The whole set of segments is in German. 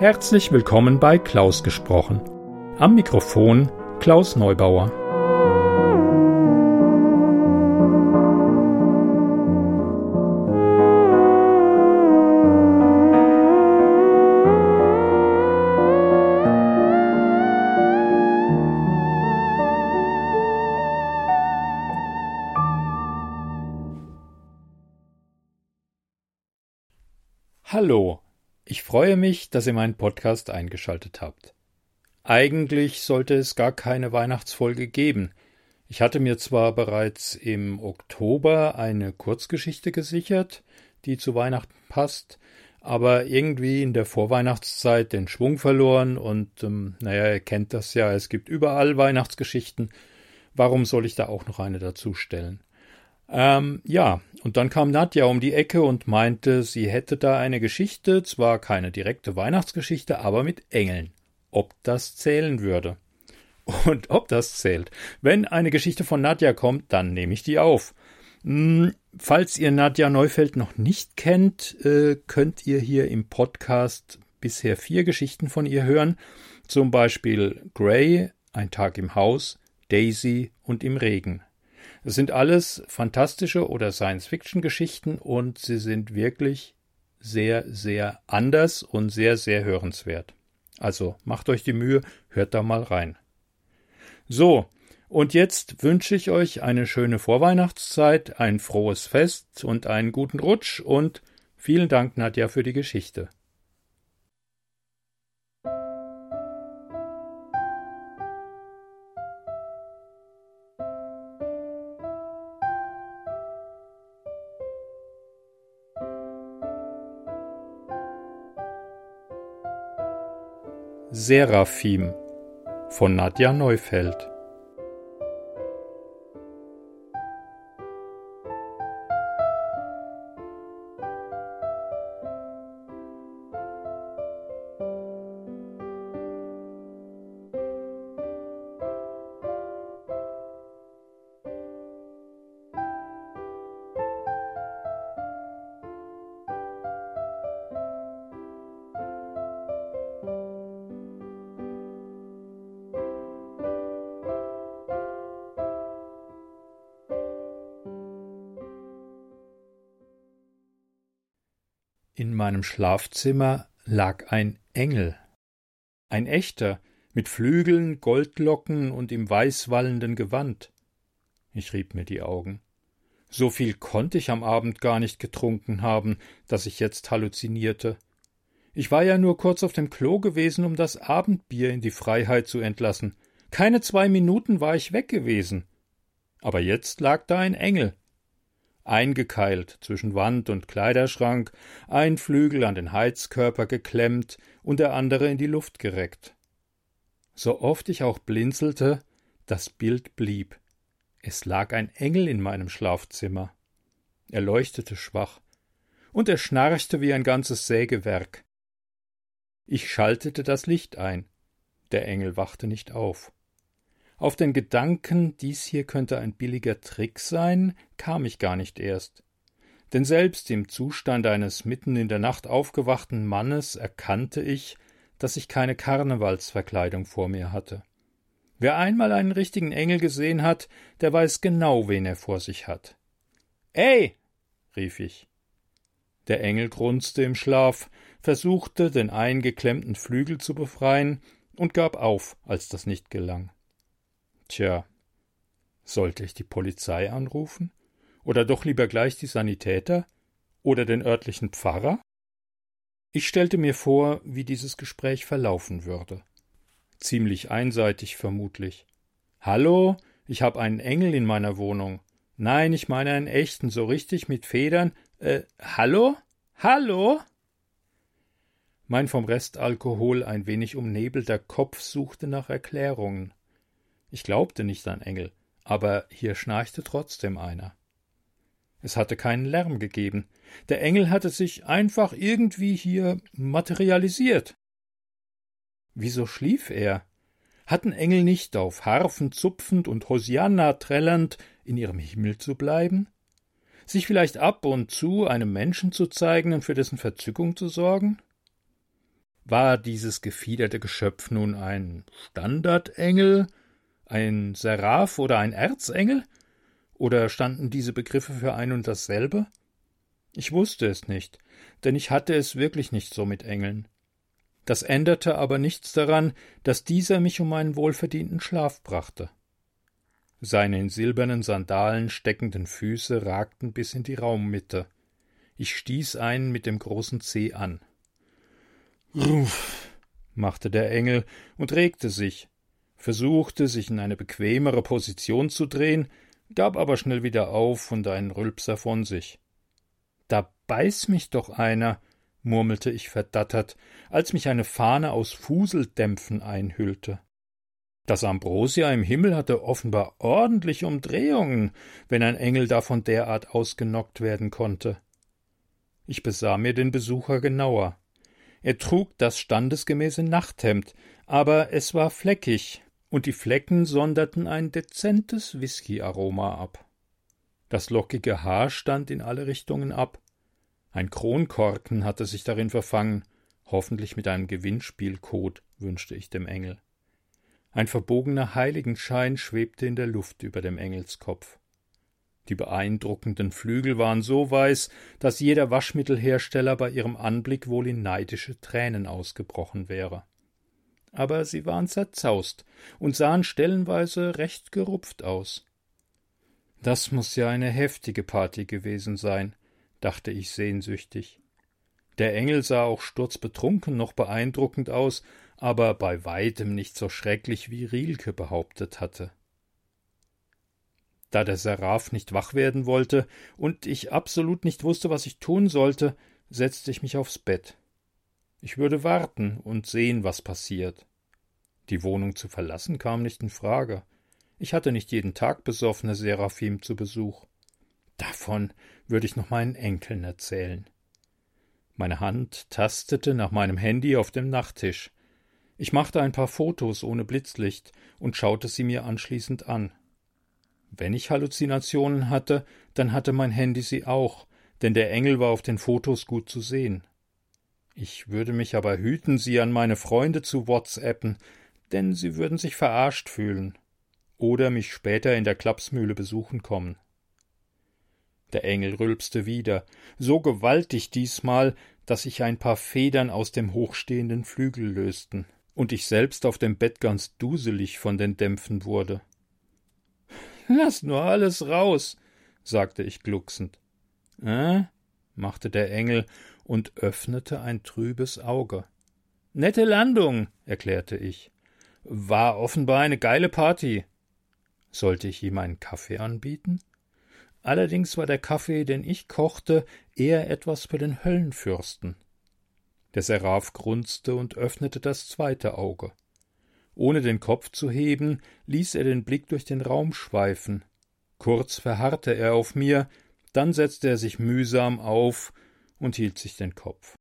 Herzlich willkommen bei Klaus gesprochen. Am Mikrofon Klaus Neubauer. Hallo, ich freue mich, dass ihr meinen Podcast eingeschaltet habt. Eigentlich sollte es gar keine Weihnachtsfolge geben. Ich hatte mir zwar bereits im Oktober eine Kurzgeschichte gesichert, die zu Weihnachten passt, aber irgendwie in der Vorweihnachtszeit den Schwung verloren und ähm, naja, ihr kennt das ja, es gibt überall Weihnachtsgeschichten. Warum soll ich da auch noch eine dazustellen? Ähm, ja, und dann kam Nadja um die Ecke und meinte, sie hätte da eine Geschichte, zwar keine direkte Weihnachtsgeschichte, aber mit Engeln. Ob das zählen würde. Und ob das zählt. Wenn eine Geschichte von Nadja kommt, dann nehme ich die auf. Hm, falls ihr Nadja Neufeld noch nicht kennt, äh, könnt ihr hier im Podcast bisher vier Geschichten von ihr hören. Zum Beispiel Grey, Ein Tag im Haus, Daisy und im Regen. Es sind alles fantastische oder Science-Fiction-Geschichten und sie sind wirklich sehr, sehr anders und sehr, sehr hörenswert. Also macht euch die Mühe, hört da mal rein. So, und jetzt wünsche ich euch eine schöne Vorweihnachtszeit, ein frohes Fest und einen guten Rutsch und vielen Dank, Nadja, für die Geschichte. Seraphim von Nadja Neufeld In meinem Schlafzimmer lag ein Engel. Ein echter, mit Flügeln, Goldlocken und im weißwallenden Gewand. Ich rieb mir die Augen. So viel konnte ich am Abend gar nicht getrunken haben, dass ich jetzt halluzinierte. Ich war ja nur kurz auf dem Klo gewesen, um das Abendbier in die Freiheit zu entlassen. Keine zwei Minuten war ich weg gewesen. Aber jetzt lag da ein Engel, eingekeilt zwischen Wand und Kleiderschrank, ein Flügel an den Heizkörper geklemmt und der andere in die Luft gereckt. So oft ich auch blinzelte, das Bild blieb. Es lag ein Engel in meinem Schlafzimmer. Er leuchtete schwach, und er schnarchte wie ein ganzes Sägewerk. Ich schaltete das Licht ein. Der Engel wachte nicht auf. Auf den Gedanken, dies hier könnte ein billiger Trick sein, kam ich gar nicht erst. Denn selbst im Zustand eines mitten in der Nacht aufgewachten Mannes erkannte ich, dass ich keine Karnevalsverkleidung vor mir hatte. Wer einmal einen richtigen Engel gesehen hat, der weiß genau, wen er vor sich hat. Ey! rief ich. Der Engel grunzte im Schlaf, versuchte, den eingeklemmten Flügel zu befreien und gab auf, als das nicht gelang. Tja, sollte ich die Polizei anrufen? Oder doch lieber gleich die Sanitäter? Oder den örtlichen Pfarrer? Ich stellte mir vor, wie dieses Gespräch verlaufen würde. Ziemlich einseitig vermutlich. Hallo, ich habe einen Engel in meiner Wohnung. Nein, ich meine einen echten, so richtig mit Federn. Äh, hallo? Hallo? Mein vom Restalkohol ein wenig umnebelter Kopf suchte nach Erklärungen. Ich glaubte nicht an Engel, aber hier schnarchte trotzdem einer. Es hatte keinen Lärm gegeben. Der Engel hatte sich einfach irgendwie hier materialisiert. Wieso schlief er? Hatten Engel nicht auf Harfen zupfend und Hosianna trällernd in ihrem Himmel zu bleiben? Sich vielleicht ab und zu einem Menschen zu zeigen und für dessen Verzückung zu sorgen? War dieses gefiederte Geschöpf nun ein Standardengel, ein Seraph oder ein Erzengel? Oder standen diese Begriffe für ein und dasselbe? Ich wusste es nicht, denn ich hatte es wirklich nicht so mit Engeln. Das änderte aber nichts daran, dass dieser mich um meinen wohlverdienten Schlaf brachte. Seine in silbernen Sandalen steckenden Füße ragten bis in die Raummitte. Ich stieß einen mit dem großen Zeh an. Ruff, machte der Engel und regte sich, versuchte, sich in eine bequemere Position zu drehen, gab aber schnell wieder auf und einen Rülpser von sich. Da beiß mich doch einer, murmelte ich verdattert, als mich eine Fahne aus Fuseldämpfen einhüllte. Das Ambrosia im Himmel hatte offenbar ordentlich Umdrehungen, wenn ein Engel davon derart ausgenockt werden konnte. Ich besah mir den Besucher genauer. Er trug das standesgemäße Nachthemd, aber es war fleckig, und die Flecken sonderten ein dezentes Whiskyaroma ab. Das lockige Haar stand in alle Richtungen ab. Ein Kronkorken hatte sich darin verfangen, hoffentlich mit einem Gewinnspielcode, wünschte ich dem Engel. Ein verbogener Heiligenschein schwebte in der Luft über dem Engelskopf. Die beeindruckenden Flügel waren so weiß, dass jeder Waschmittelhersteller bei ihrem Anblick wohl in neidische Tränen ausgebrochen wäre. Aber sie waren zerzaust und sahen stellenweise recht gerupft aus. Das muss ja eine heftige Party gewesen sein, dachte ich sehnsüchtig. Der Engel sah auch sturzbetrunken noch beeindruckend aus, aber bei weitem nicht so schrecklich, wie Rielke behauptet hatte. Da der Seraph nicht wach werden wollte und ich absolut nicht wusste, was ich tun sollte, setzte ich mich aufs Bett. Ich würde warten und sehen, was passiert. Die Wohnung zu verlassen kam nicht in Frage. Ich hatte nicht jeden Tag besoffene Seraphim zu Besuch. Davon würde ich noch meinen Enkeln erzählen. Meine Hand tastete nach meinem Handy auf dem Nachttisch. Ich machte ein paar Fotos ohne Blitzlicht und schaute sie mir anschließend an. Wenn ich Halluzinationen hatte, dann hatte mein Handy sie auch, denn der Engel war auf den Fotos gut zu sehen. Ich würde mich aber hüten, sie an meine Freunde zu WhatsAppen, denn sie würden sich verarscht fühlen oder mich später in der Klapsmühle besuchen kommen. Der Engel rülpste wieder, so gewaltig diesmal, dass sich ein paar Federn aus dem hochstehenden Flügel lösten und ich selbst auf dem Bett ganz duselig von den Dämpfen wurde. Lass nur alles raus, sagte ich glucksend. Äh? Machte der Engel und öffnete ein trübes Auge. Nette Landung, erklärte ich. War offenbar eine geile Party. Sollte ich ihm einen Kaffee anbieten? Allerdings war der Kaffee, den ich kochte, eher etwas für den Höllenfürsten. Der Seraph grunzte und öffnete das zweite Auge. Ohne den Kopf zu heben, ließ er den Blick durch den Raum schweifen. Kurz verharrte er auf mir, dann setzte er sich mühsam auf und hielt sich den Kopf.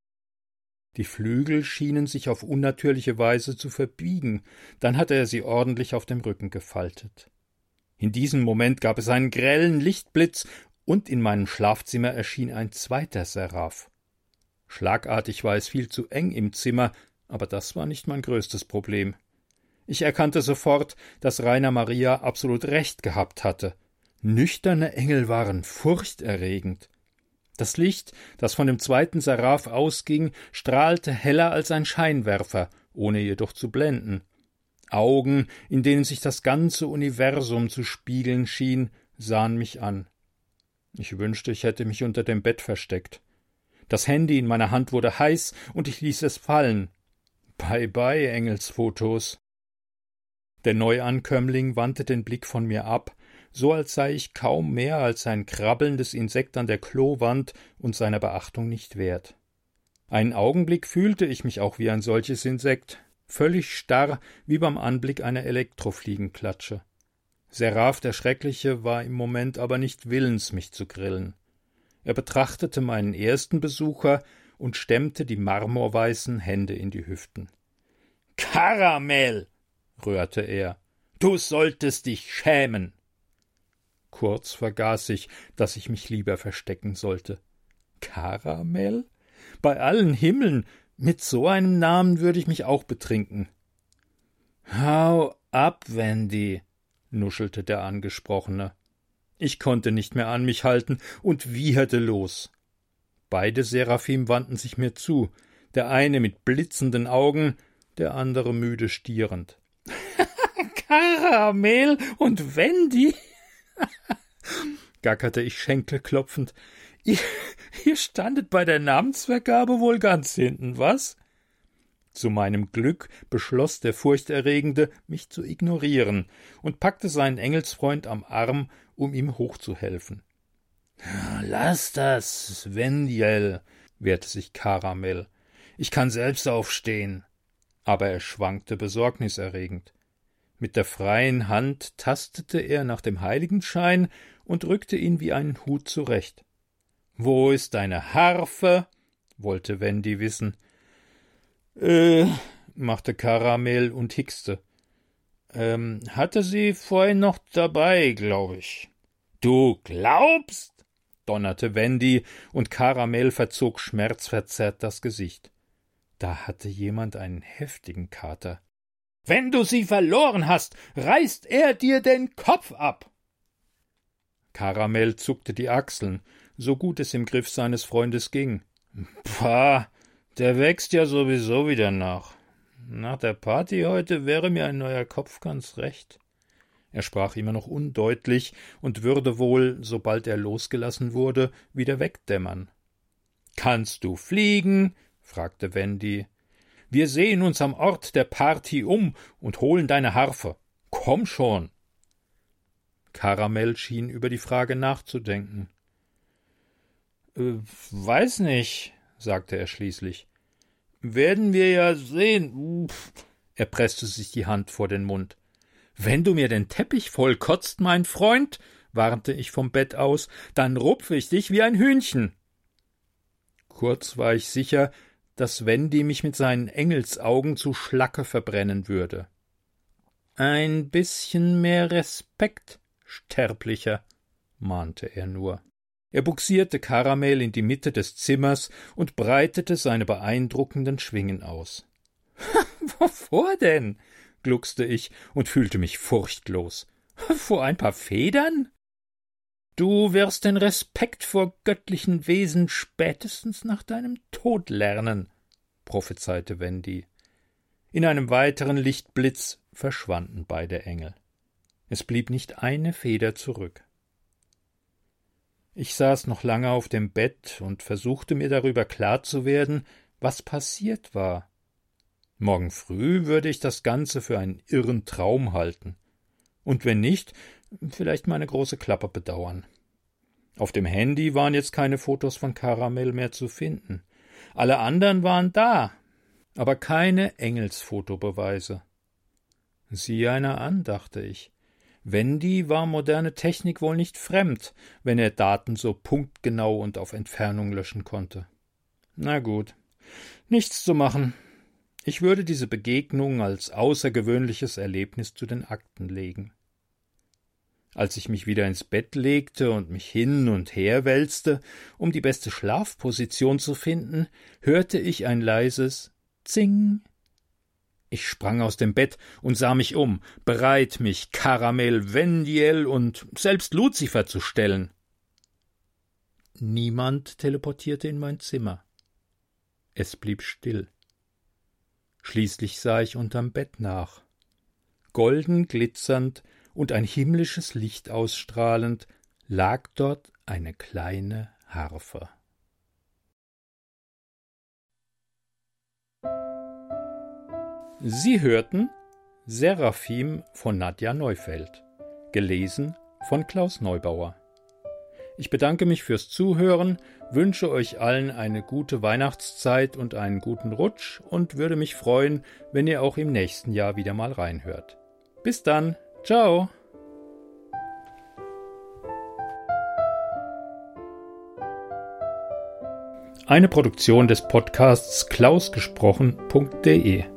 Die Flügel schienen sich auf unnatürliche Weise zu verbiegen, dann hatte er sie ordentlich auf dem Rücken gefaltet. In diesem Moment gab es einen grellen Lichtblitz, und in meinem Schlafzimmer erschien ein zweiter Seraph. Schlagartig war es viel zu eng im Zimmer, aber das war nicht mein größtes Problem. Ich erkannte sofort, dass Rainer Maria absolut recht gehabt hatte. Nüchterne Engel waren furchterregend. Das Licht, das von dem zweiten Seraph ausging, strahlte heller als ein Scheinwerfer, ohne jedoch zu blenden. Augen, in denen sich das ganze Universum zu spiegeln schien, sahen mich an. Ich wünschte, ich hätte mich unter dem Bett versteckt. Das Handy in meiner Hand wurde heiß und ich ließ es fallen. Bye bye, Engelsfotos. Der Neuankömmling wandte den Blick von mir ab, so als sei ich kaum mehr als ein krabbelndes Insekt an der Klowand und seiner Beachtung nicht wert. Einen Augenblick fühlte ich mich auch wie ein solches Insekt, völlig starr wie beim Anblick einer Elektrofliegenklatsche. Seraph der Schreckliche war im Moment aber nicht willens, mich zu grillen. Er betrachtete meinen ersten Besucher und stemmte die marmorweißen Hände in die Hüften. Karamell, rührte er, du solltest dich schämen. Kurz vergaß ich, dass ich mich lieber verstecken sollte. Karamell? Bei allen Himmeln, Mit so einem Namen würde ich mich auch betrinken. Hau ab, Wendy, nuschelte der Angesprochene. Ich konnte nicht mehr an mich halten und wieherte los. Beide Seraphim wandten sich mir zu, der eine mit blitzenden Augen, der andere müde stierend. Karamell und Wendy? Gackerte ich schenkelklopfend. Ihr, ihr standet bei der Namensvergabe wohl ganz hinten, was? Zu meinem Glück beschloss der Furchterregende, mich zu ignorieren und packte seinen Engelsfreund am Arm, um ihm hochzuhelfen. Lass das, Wendiel, wehrte sich Karamell. Ich kann selbst aufstehen. Aber er schwankte besorgniserregend. Mit der freien Hand tastete er nach dem Heiligenschein und rückte ihn wie einen Hut zurecht. Wo ist deine Harfe? wollte Wendy wissen. Äh, machte Karamell und hickste. Ähm, hatte sie vorhin noch dabei, glaube ich. Du glaubst? donnerte Wendy, und Karamell verzog schmerzverzerrt das Gesicht. Da hatte jemand einen heftigen Kater. Wenn du sie verloren hast, reißt er dir den Kopf ab. Karamell zuckte die Achseln so gut es im Griff seines Freundes ging. Pah, der wächst ja sowieso wieder nach. Nach der Party heute wäre mir ein neuer Kopf ganz recht. Er sprach immer noch undeutlich und würde wohl, sobald er losgelassen wurde, wieder wegdämmern. Kannst du fliegen? fragte Wendy. Wir sehen uns am Ort der Party um und holen deine Harfe. Komm schon. Karamell schien über die Frage nachzudenken. Äh, weiß nicht, sagte er schließlich. Werden wir ja sehen. Er presste sich die Hand vor den Mund. Wenn du mir den Teppich vollkotzt, mein Freund, warnte ich vom Bett aus, dann rupfe ich dich wie ein Hühnchen. Kurz war ich sicher, dass Wendy mich mit seinen Engelsaugen zu Schlacke verbrennen würde. Ein bisschen mehr Respekt, Sterblicher, mahnte er nur. Er buxierte Karamell in die Mitte des Zimmers und breitete seine beeindruckenden Schwingen aus. Wovor denn? gluckste ich und fühlte mich furchtlos. Vor ein paar Federn? Du wirst den Respekt vor göttlichen Wesen spätestens nach deinem Tod lernen, prophezeite Wendy. In einem weiteren Lichtblitz verschwanden beide Engel. Es blieb nicht eine Feder zurück. Ich saß noch lange auf dem Bett und versuchte mir darüber klar zu werden, was passiert war. Morgen früh würde ich das Ganze für einen irren Traum halten. Und wenn nicht, vielleicht meine große Klappe bedauern. Auf dem Handy waren jetzt keine Fotos von Karamell mehr zu finden. Alle anderen waren da, aber keine Engelsfotobeweise. Sieh einer an, dachte ich. Wendy war moderne Technik wohl nicht fremd, wenn er Daten so punktgenau und auf Entfernung löschen konnte. Na gut, nichts zu machen. Ich würde diese Begegnung als außergewöhnliches Erlebnis zu den Akten legen. Als ich mich wieder ins Bett legte und mich hin und her wälzte, um die beste Schlafposition zu finden, hörte ich ein leises Zing ich sprang aus dem Bett und sah mich um, bereit, mich Karamell, Vendiel und selbst Luzifer zu stellen. Niemand teleportierte in mein Zimmer. Es blieb still. Schließlich sah ich unterm Bett nach. Golden glitzernd und ein himmlisches Licht ausstrahlend lag dort eine kleine Harfe. Sie hörten Seraphim von Nadja Neufeld, gelesen von Klaus Neubauer. Ich bedanke mich fürs Zuhören, wünsche euch allen eine gute Weihnachtszeit und einen guten Rutsch und würde mich freuen, wenn ihr auch im nächsten Jahr wieder mal reinhört. Bis dann, ciao! Eine Produktion des Podcasts klausgesprochen.de